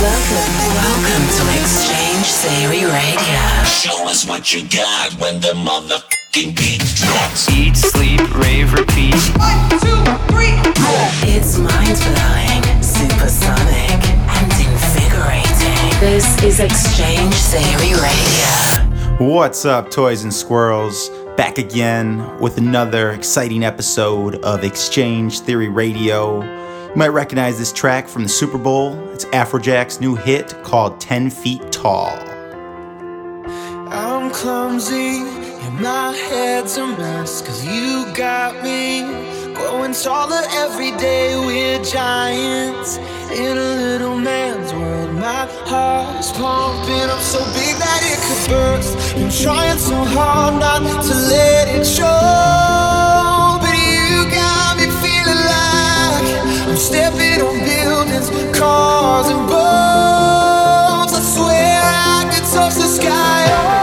Welcome to X-Change Theory Radio. Show us what you got when the motherfucking beat drops. Eat, sleep, rave, repeat. One, two, three, It's mind-blowing, supersonic, and invigorating. This is X-Change Theory Radio. What's up, toys and squirrels? Back again with another exciting episode of X-Change Theory Radio. You might recognize this track from the Super Bowl. It's Afrojack's new hit called 10 Feet Tall. I'm clumsy and my head's a mess Cause you got me growing taller every day We're giants in a little man's world My heart is pumping up so big that it could burst I'm trying so hard not to let it show cars and boats. I swear I could touch the sky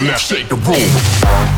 Let's shake the room.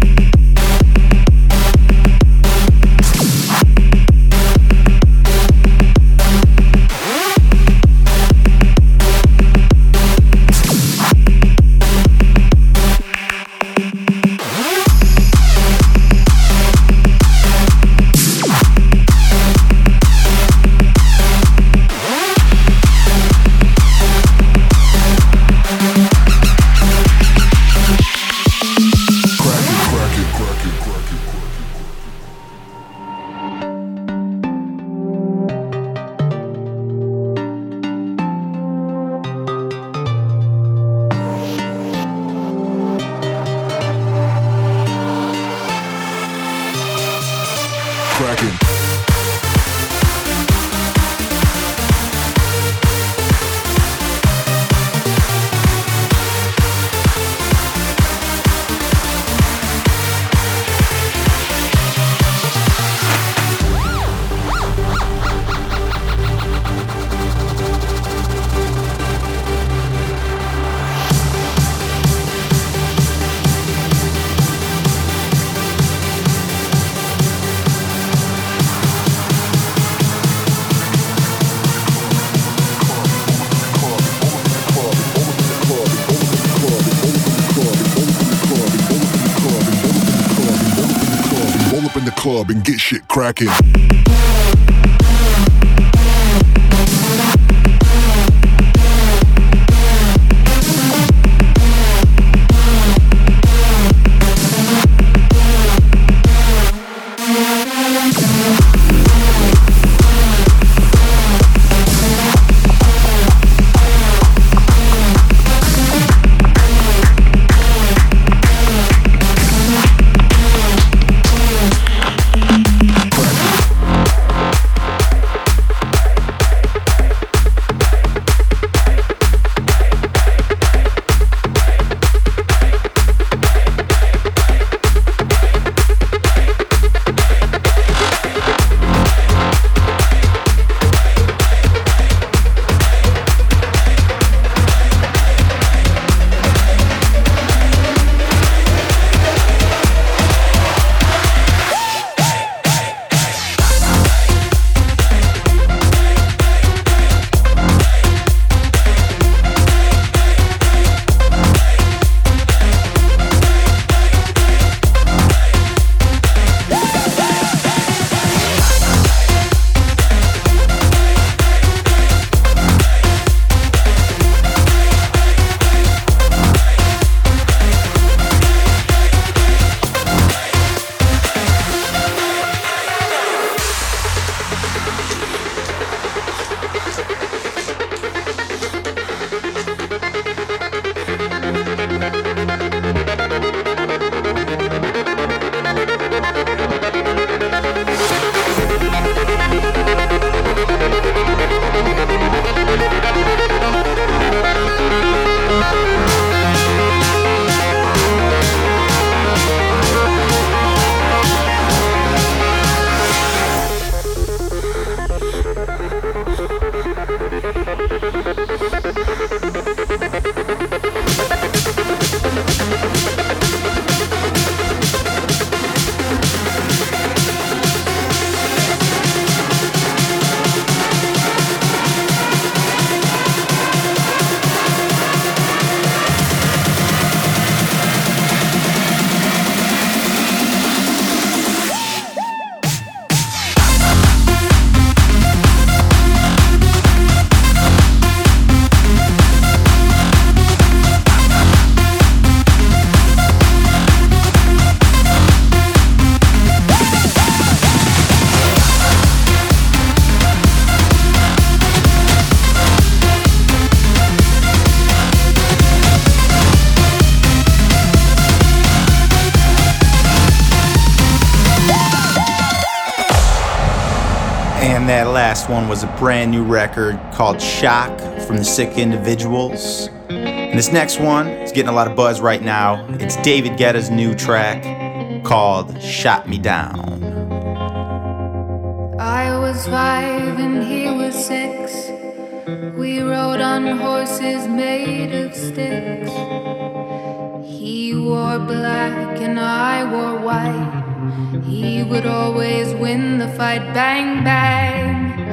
get shit cracking. One was a brand new record called Shock from the Sick Individuals. And this next one is getting a lot of buzz right now. It's David Guetta's new track called Shot Me Down. I was five and he was six. We rode on horses made of sticks. He wore black and I wore white. He would always win the fight. Bang, bang.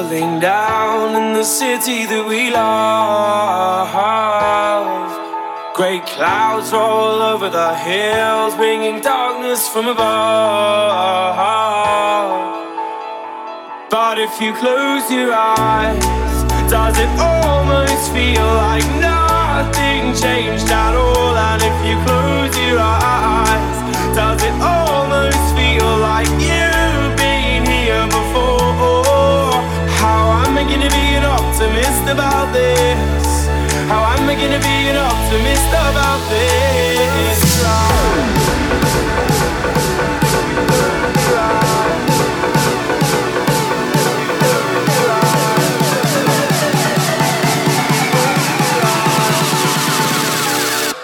tumbling down in the city that we love. Great clouds roll over the hills, bringing darkness from above. But if you close your eyes, does it almost feel like nothing changed at all? And if you close am I gonna be an optimist about this?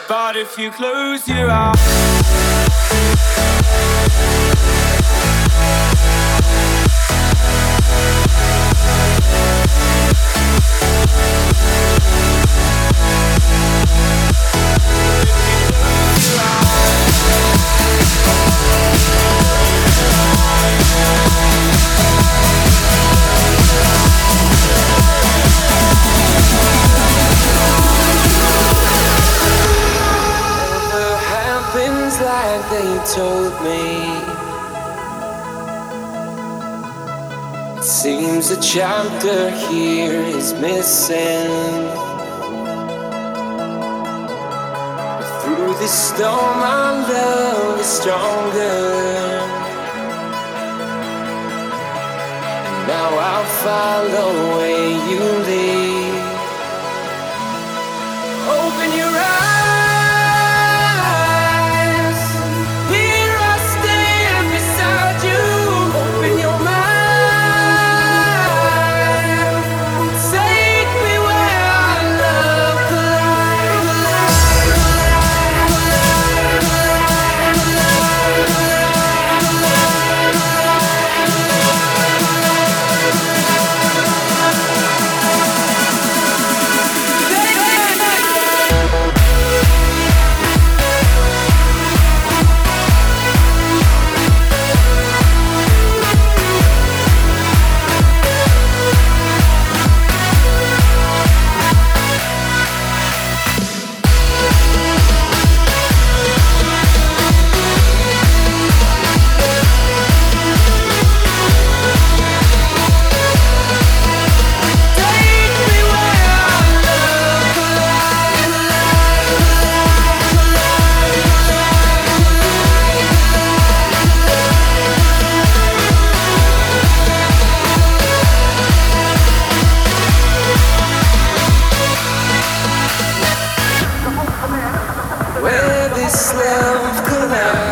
But if you close your eyes seems a chapter here is missing. The storm, our love is stronger. And now I'll follow where you love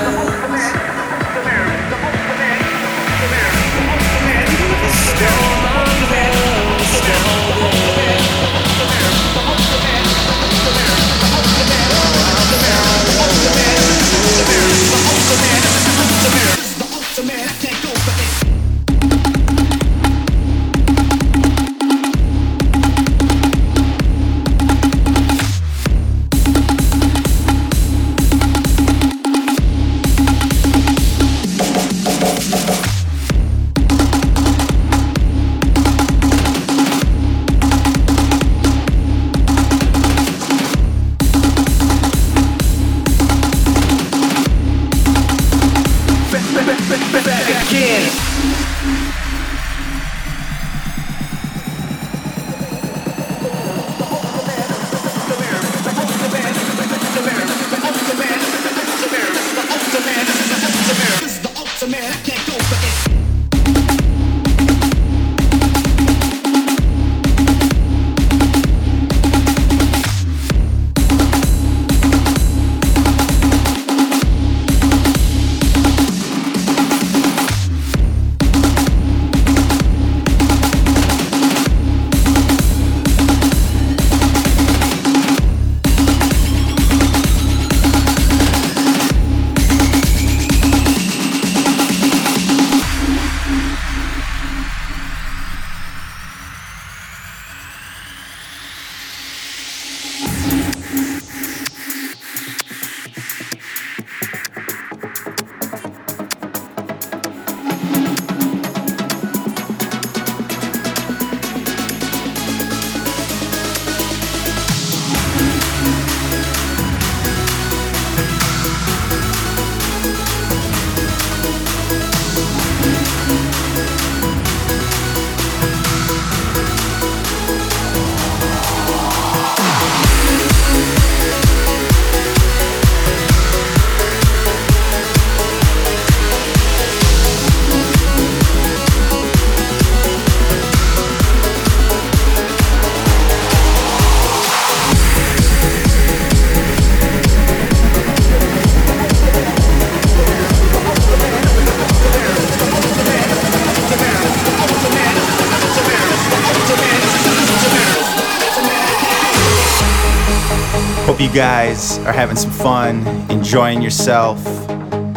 guys are having some fun, enjoying yourself,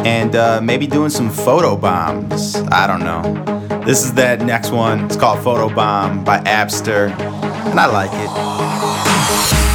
and uh, maybe doing some photo bombs. I don't know. This is that next one. It's called Photobomb by Apster, and I like it.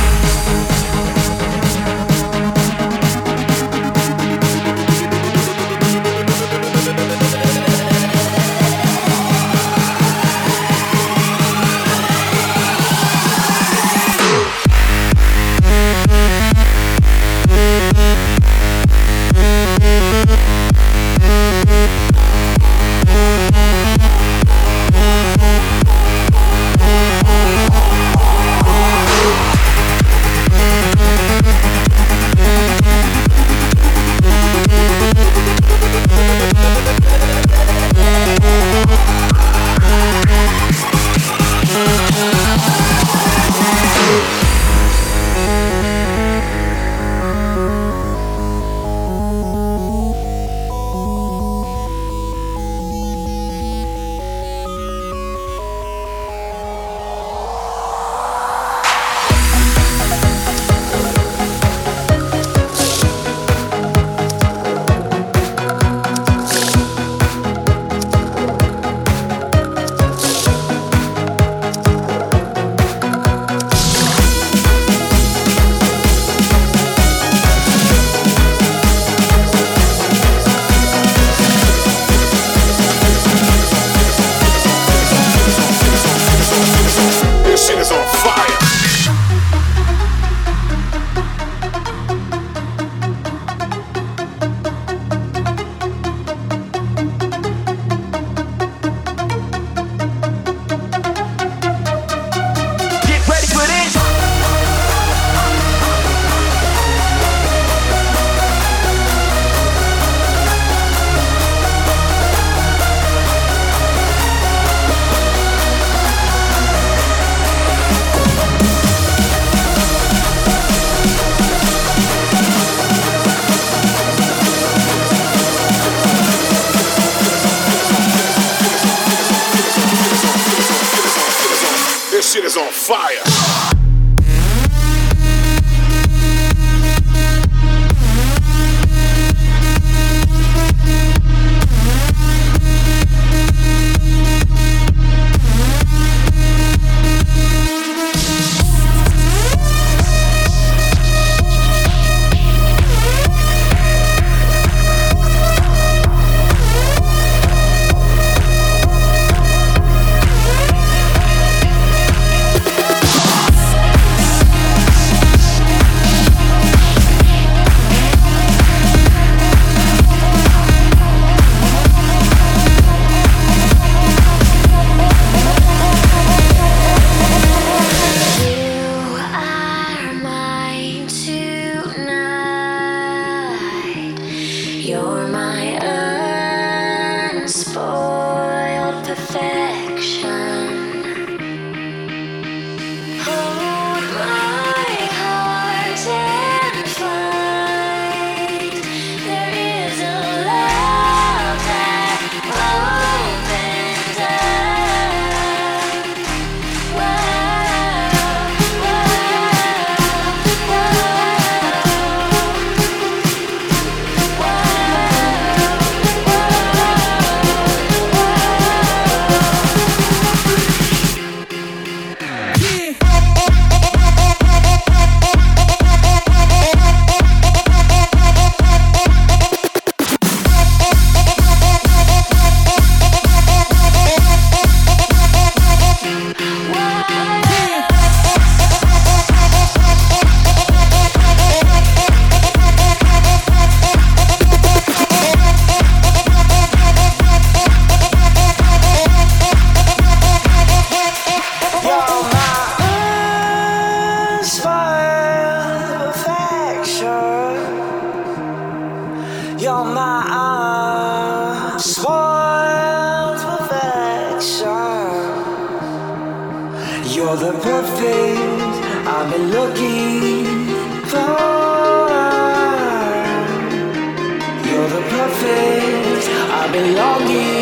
I've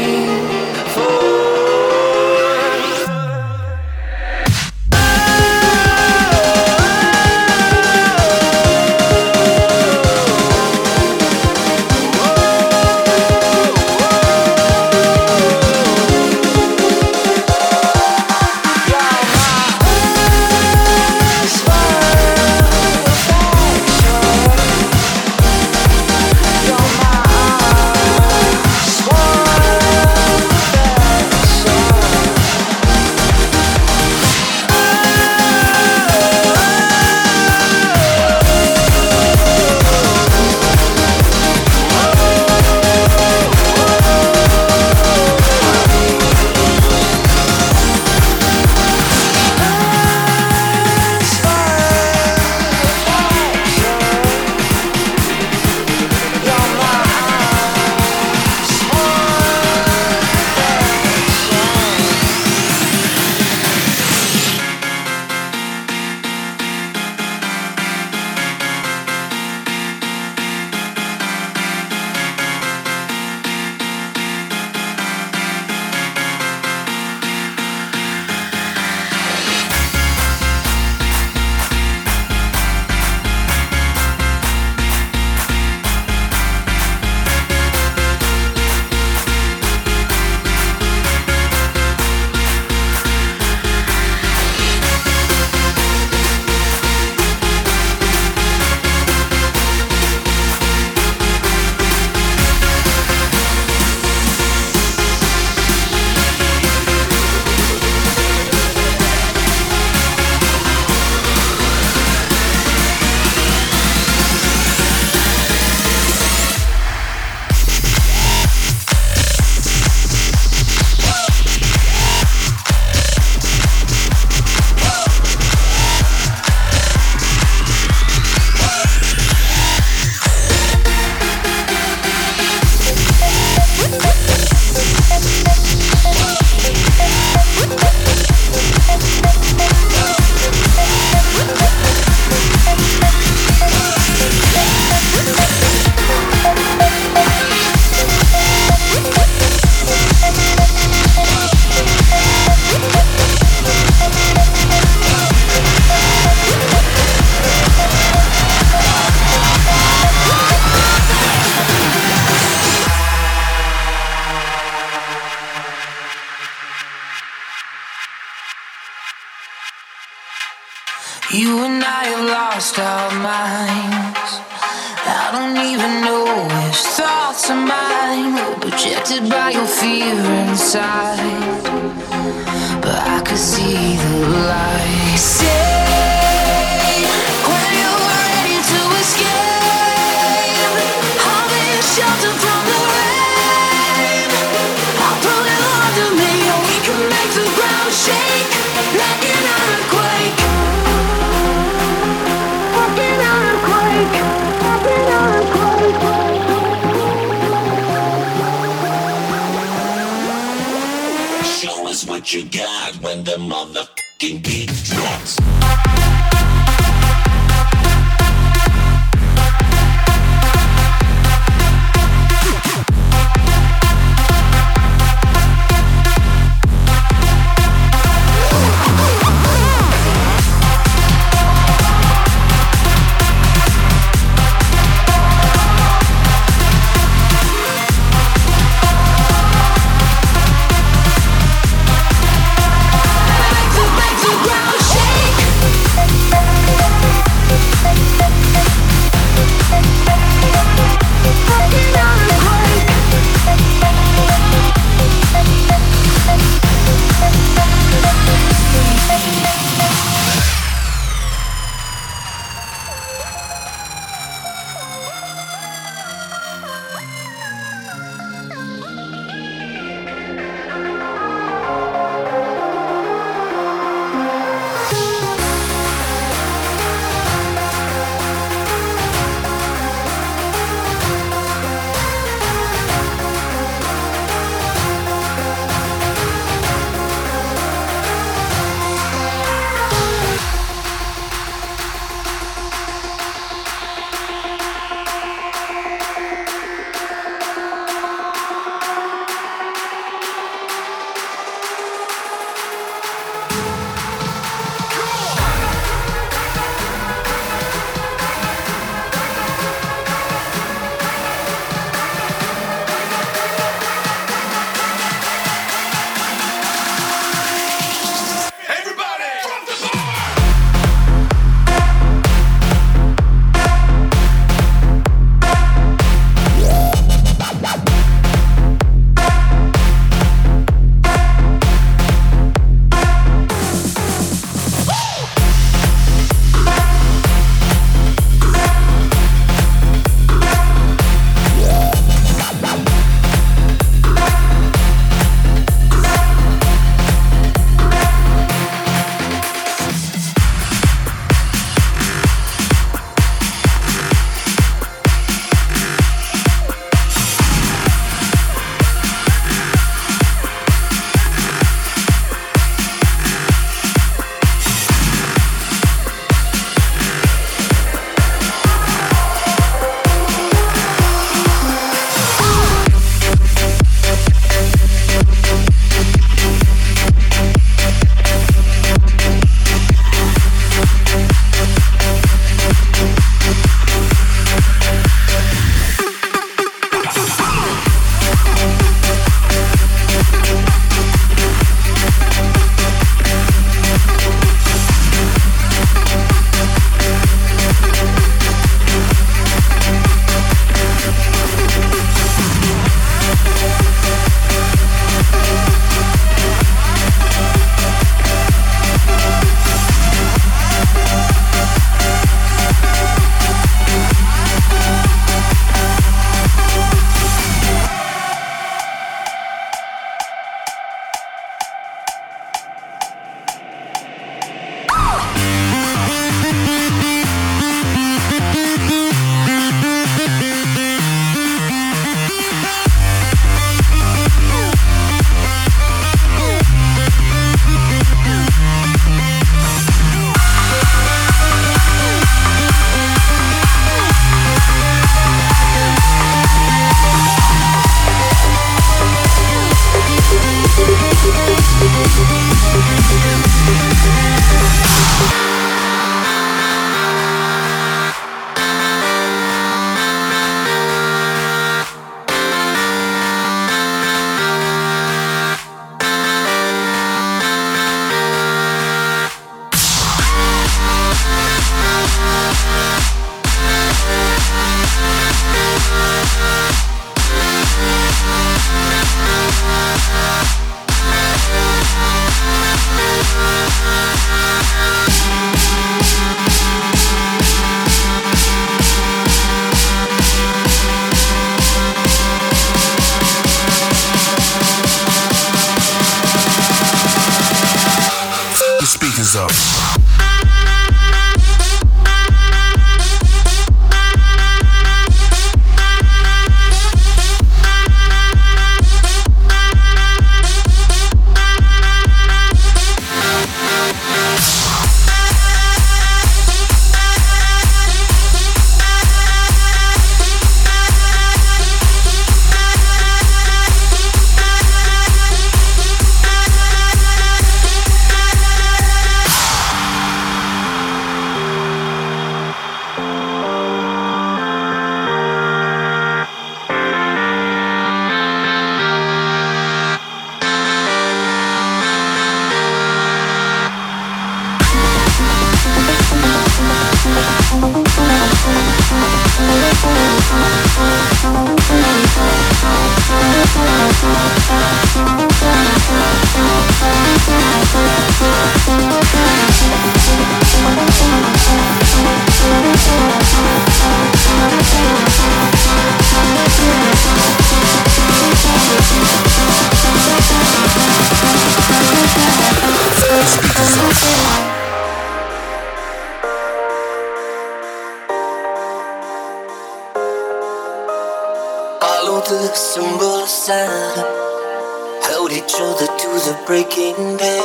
breaking day.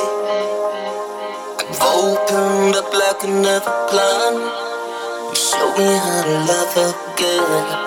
I've opened up like another blind. Show me how to love again.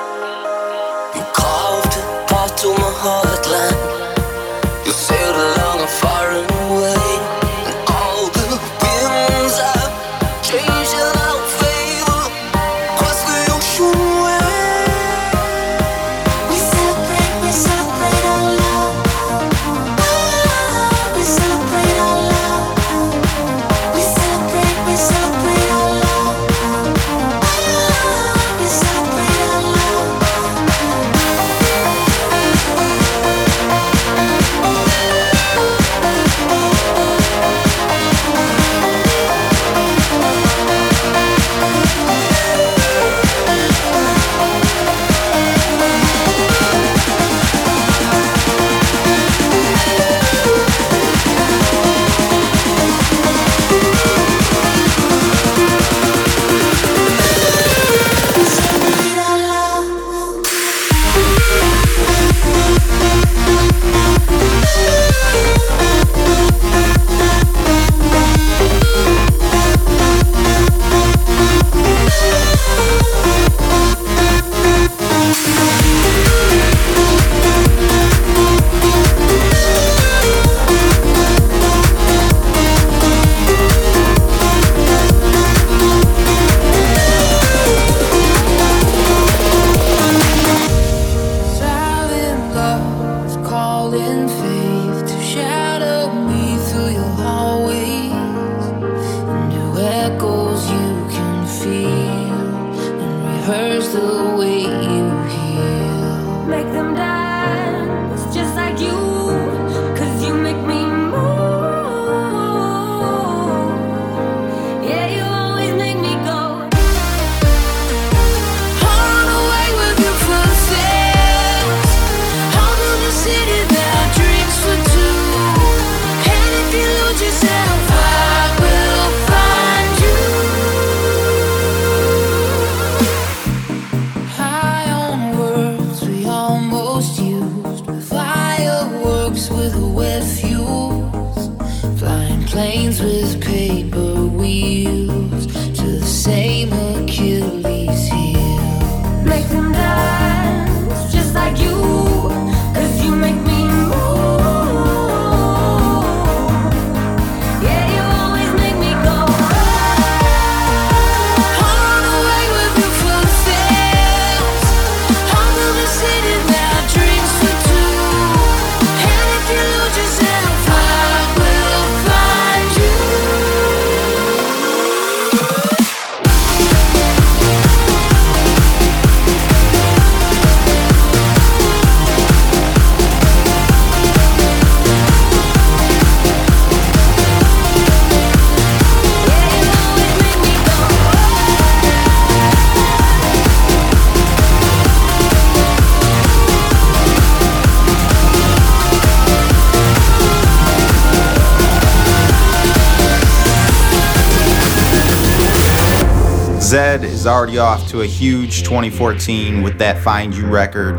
Zedd is already off to a huge 2014 with that Find You record.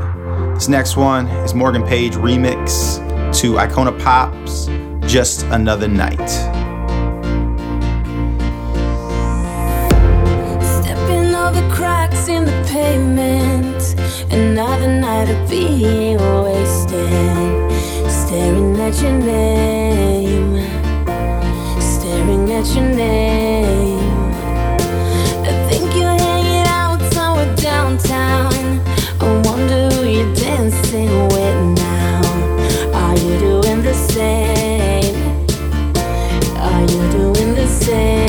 This next one is Morgan Page remix to Icona Pop's Just Another Night. Stepping over cracks in the pavement, another night of being wasted, staring at your name, staring at your name. say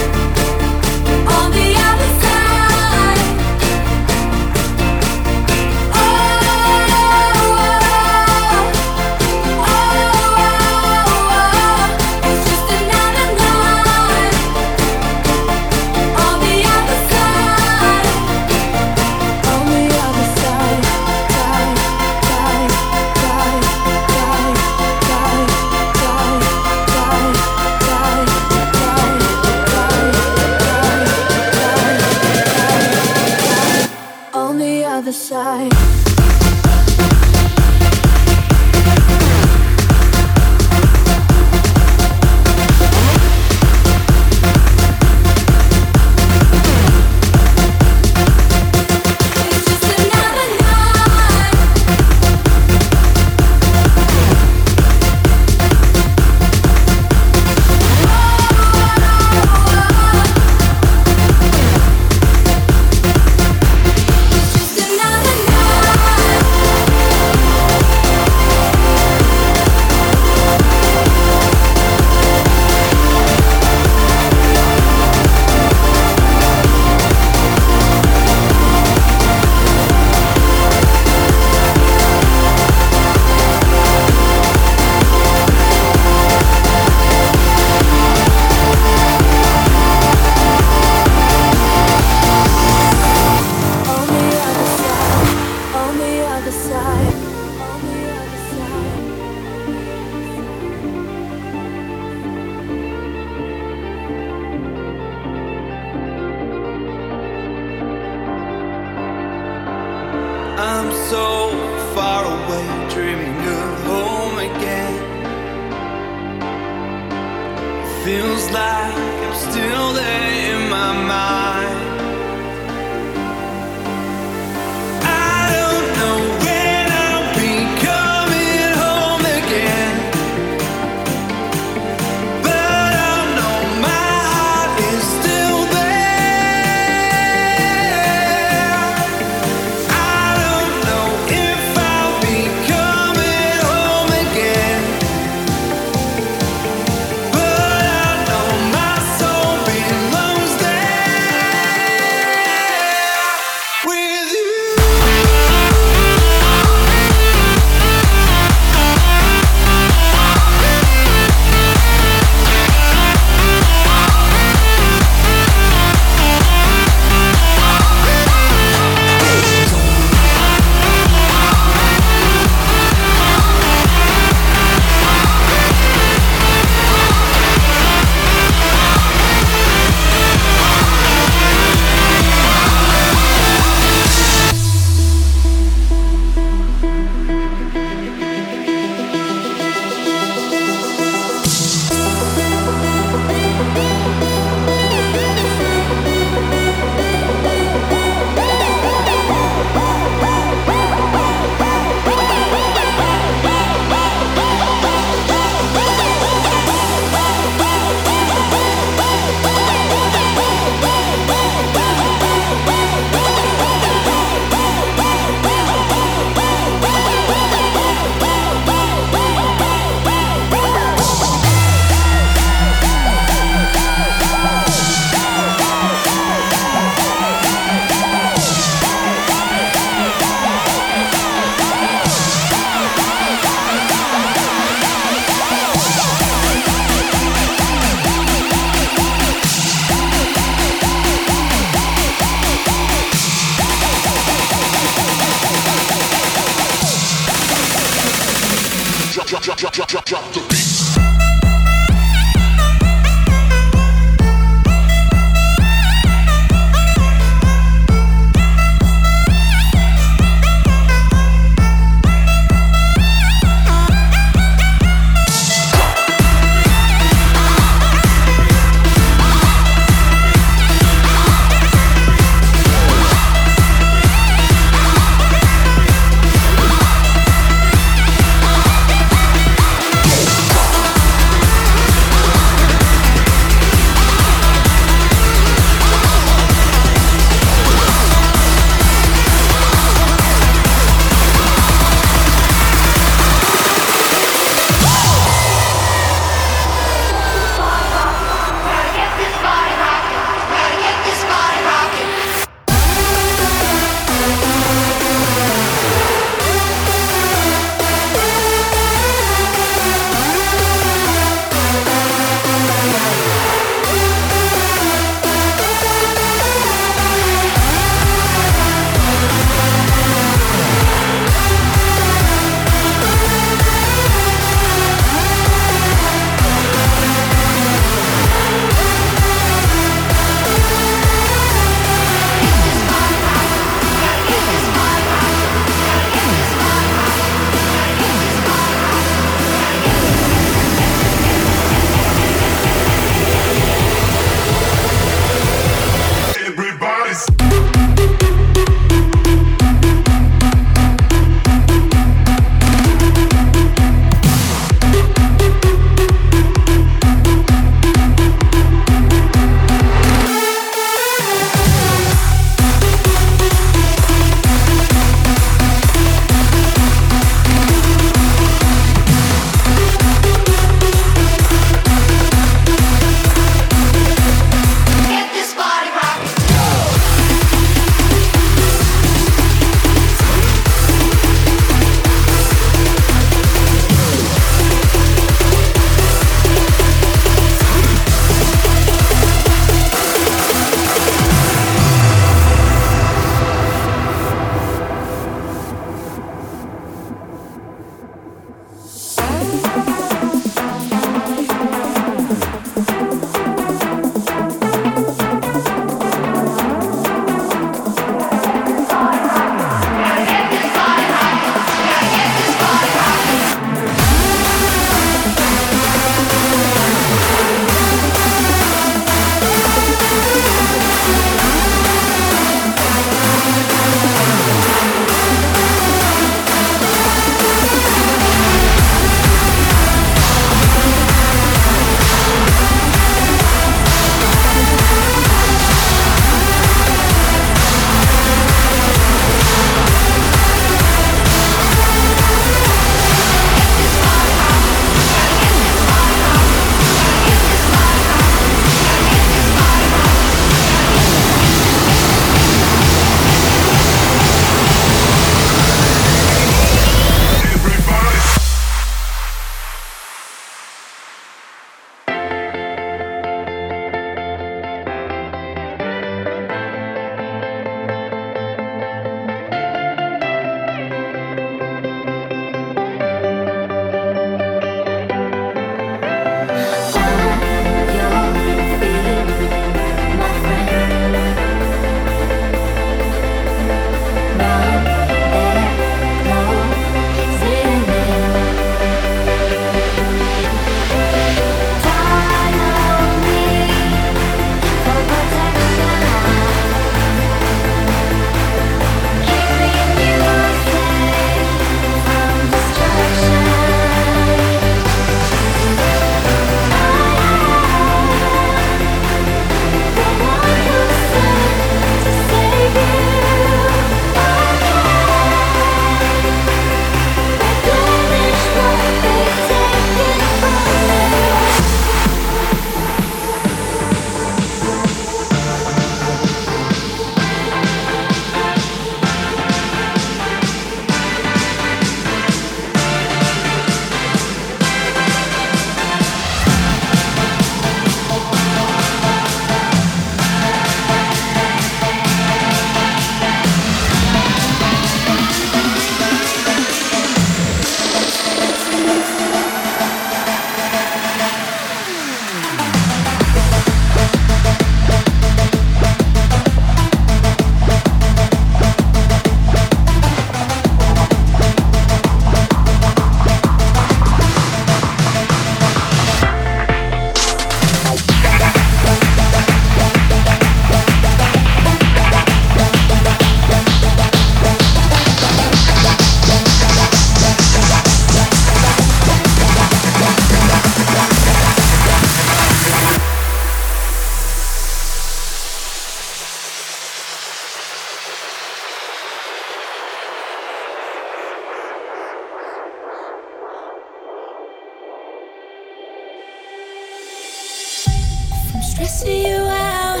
I'm you out,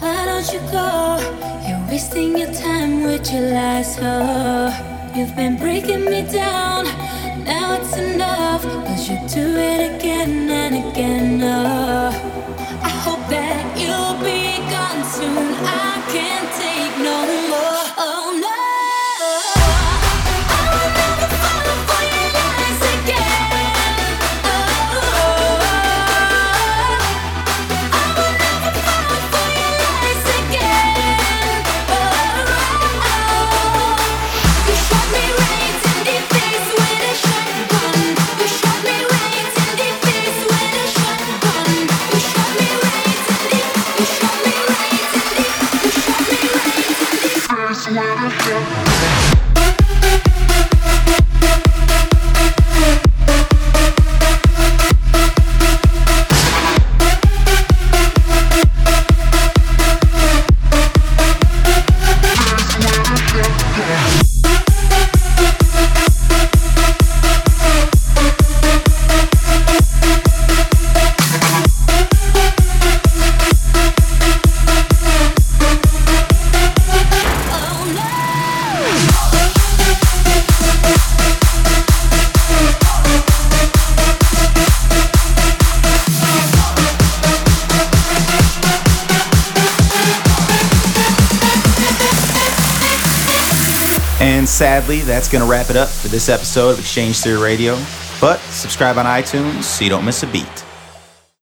why don't you go? You're wasting your time with your lies, oh. You've been breaking me down, now it's enough. Cause you do it again and again, oh. I hope that you'll be gone soon. I can't take no sadly, that's going to wrap it up for this episode of X-Change Theory Radio. But subscribe on iTunes so you don't miss a beat.